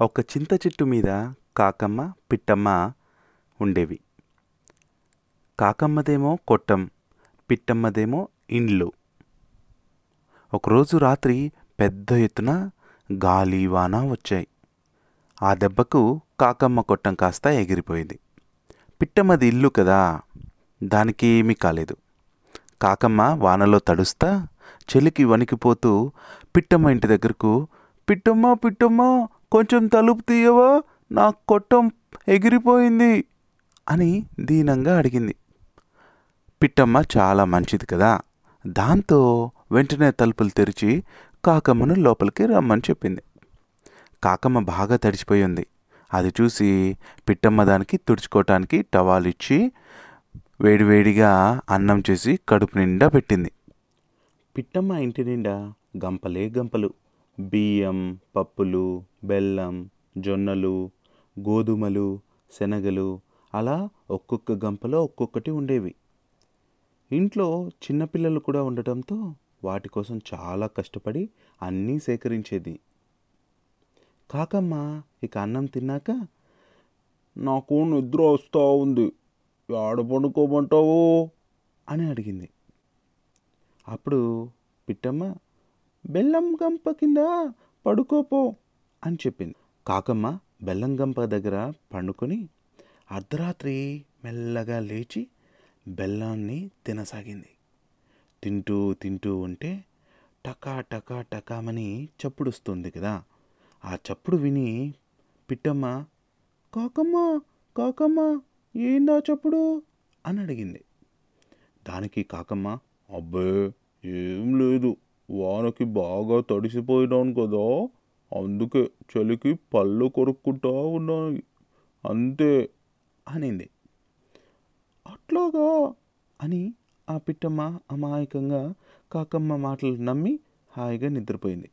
ఒక చింత చెట్టు మీద కాకమ్మ పిట్టమ్మ ఉండేవి. కాకమ్మదేమో కొట్టం పిట్టమ్మదేమో ఇండ్లు. ఒకరోజు రాత్రి పెద్ద ఎత్తున గాలి వాన వచ్చాయి. ఆ దెబ్బకు కాకమ్మ కొట్టం కాస్త ఎగిరిపోయింది. పిట్టమ్మది ఇల్లు కదా దానికి ఏమీ కాలేదు. కాకమ్మ వానలో తడుస్తా చెలికి వణికిపోతూ పిట్టమ్మ ఇంటి దగ్గరకు పిట్టమ్మ పిట్టమ్మ కొంచెం తలుపు తీయవా? నా కొట్టం ఎగిరిపోయింది అని దీనంగా అడిగింది. పిట్టమ్మ చాలా మంచిది కదా. దాంతో వెంటనే తలుపులు తెరిచి కాకమ్మను లోపలికి రమ్మని చెప్పింది. కాకమ్మ బాగా తడిచిపోయి ఉంది. అది చూసి పిట్టమ్మ దానికి తుడుచుకోవటానికి టవాల్ ఇచ్చి వేడివేడిగా అన్నం చేసి కడుపు నిండా పెట్టింది. పిట్టమ్మ ఇంటి నిండా గంపలే గంపలు. బియ్యం పప్పులు బెల్లం జొన్నలు గోధుమలు శనగలు అలా ఒక్కొక్క గంపలో ఒక్కొక్కటి ఉండేవి. ఇంట్లో చిన్నపిల్లలు కూడా ఉండటంతో వాటి కోసం చాలా కష్టపడి అన్నీ సేకరించేది. కాకమ్మ ఇక అన్నం తిన్నాక నాకు నిద్ర వస్తూ ఉంది. ఆడ పడుకోమంటావు? అని అడిగింది. అప్పుడు పిట్టమ్మ బెల్లం గంప కింద పడుకోపో అని చెప్పింది. కాకమ్మ బెల్లం గంప దగ్గర పండుకొని అర్ధరాత్రి మెల్లగా లేచి బెల్లాన్ని తినసాగింది. తింటూ తింటూ ఉంటే టకా టకా టకామని చప్పుడుస్తుంది కదా. ఆ చప్పుడు విని పిట్టమ్మ కాకమ్మ కాకమ్మ ఏందా చప్పుడు? అని అడిగింది. దానికి కాకమ్మ అబ్బే ఏం లేదు. వానకి బాగా తడిసిపోయినాను కదా. అందుకే చలికి పళ్ళు కొరుక్కుంటా ఉన్నాయి. అంతే అనింది. అట్లాగా అని ఆ పిట్టమ్మ అమాయకంగా కాకమ్మ మాటలు నమ్మి హాయిగా నిద్రపోయింది.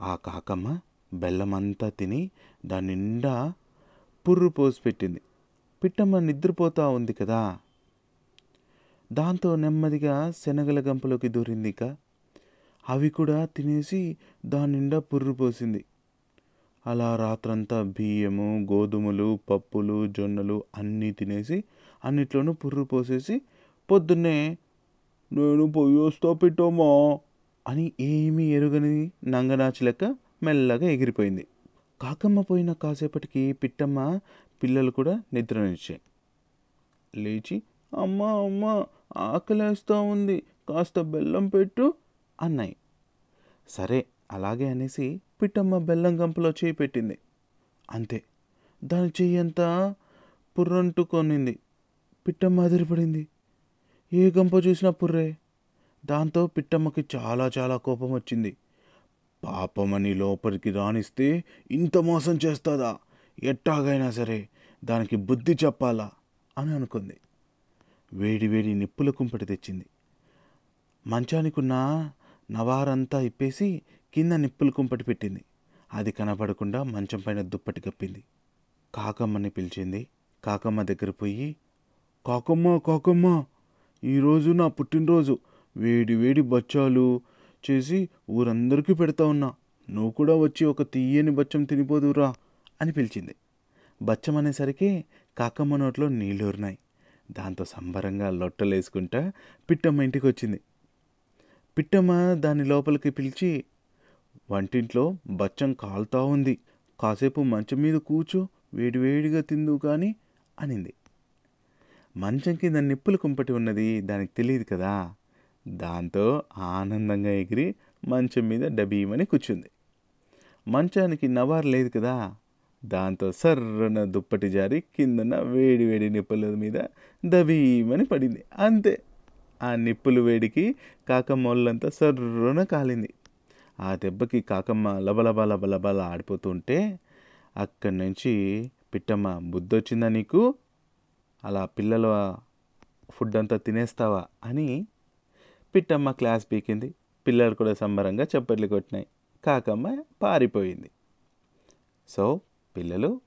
ఆ కాకమ్మ బెల్లమంతా తిని దాని నిండా పుర్రు పోసి పెట్టింది. పిట్టమ్మ నిద్రపోతా ఉంది కదా. దాంతో నెమ్మదిగా శనగల గంపలోకి దూరింది ఇక అవి కూడా తినేసి దాని నిండా పుర్రు పోసింది. అలా రాత్రంతా బియ్యము గోధుమలు పప్పులు జొన్నలు అన్నీ తినేసి అన్నిట్లోనూ పుర్రు పోసేసి పొద్దున్నే నేను పొయ్యి వస్తా పిట్టమ్మా అని ఏమీ ఎరుగని నంగనాచి లెక్క మెల్లగా ఎగిరిపోయింది. కాకమ్మ పోయిన కాసేపటికి పిట్టమ్మ పిల్లలు కూడా నిద్ర నిలిచాయి లేచి అమ్మ అమ్మ ఆకలేస్తూ ఉంది. కాస్త బెల్లం పెట్టు అన్నాయి. సరే అలాగే అనేసి పిట్టమ్మ బెల్లం గంపలో చేయి పెట్టింది. అంతే. దాని చెయ్యి అంతా పుర్రంటుకొనింది. పిట్టమ్మ అదిరిపడింది. ఏ గంప చూసినా పుర్రే. దాంతో పిట్టమ్మకి చాలా చాలా కోపం వచ్చింది. పాపమని లోపలికి రాణిస్తే ఇంత మోసం చేస్తుందా? ఎట్టాగైనా సరే దానికి బుద్ధి చెప్పాలా? అని అనుకుంది. వేడి వేడి నిప్పుల కుంపటి తెచ్చింది. మంచానికున్న నవారంతా ఇప్పేసి కింద నిప్పులు కుంపటి పెట్టింది. అది కనపడకుండా మంచం పైన దుప్పటి కప్పింది. కాకమ్మని పిలిచింది. కాకమ్మ దగ్గర పోయి కాకమ్మ కాకమ్మ ఈరోజు నా పుట్టినరోజు. వేడి వేడి బచ్చాలు చేసి ఊరందరికీ పెడతా ఉన్నా. నువ్వు కూడా వచ్చి ఒక తీయని బచ్చం తినిపోదురా అని పిలిచింది. బచ్చం అనేసరికి కాకమ్మ నోట్లో నీళ్ళూరినాయి దాంతో సంబరంగా లొట్టలేసుకుంటా పిట్టమ్మ ఇంటికి వచ్చింది పిట్టమ్మ దాని లోపలికి పిలిచి వంటింట్లో బచ్చం కాలుతా ఉంది. కాసేపు మంచం మీద కూర్చో వేడివేడిగా తిందు కానీ అనింది. మంచం కింద నిప్పులు కుంపటి ఉన్నది దానికి తెలియదు కదా. దాంతో ఆనందంగా ఎగిరి మంచం మీద డబీమని కూర్చుంది. మంచానికి నవారు లేదు కదా. దాంతో సర్రన దుప్పటి జారి కిందన వేడి వేడి నిప్పుల మీద దబీమని పడింది. అంతే. ఆ నిప్పులు వేడికి కాకమ్మ ఒళ్ళంతా సర్రున కాలింది. ఆ దెబ్బకి కాకమ్మ లబలబ లబలబల ఆడిపోతుంటే అక్కడి నుంచి పిట్టమ్మ బుద్ధి వచ్చిందా నీకు? అలా పిల్లల ఫుడ్ అంతా తినేస్తావా? అని పిట్టమ్మ క్లాస్ పీకింది. పిల్లలు కూడా సంబరంగా చప్పట్లు కొట్టినాయి. కాకమ్మ పారిపోయింది. సో పిల్లలు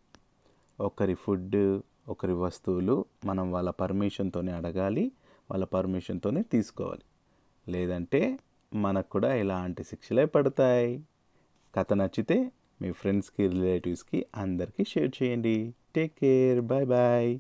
ఒకరి ఫుడ్ ఒకరి వస్తువులు మనం వాళ్ళ పర్మిషన్తోనే అడగాలి. వాళ్ళ పర్మిషన్తోనే తీసుకోవాలి. లేదంటే మనకు కూడా ఇలాంటి శిక్షలే పడతాయి. కథ నచ్చితే మీ ఫ్రెండ్స్కి రిలేటివ్స్కి అందరికీ షేర్ చేయండి. Take care. Bye bye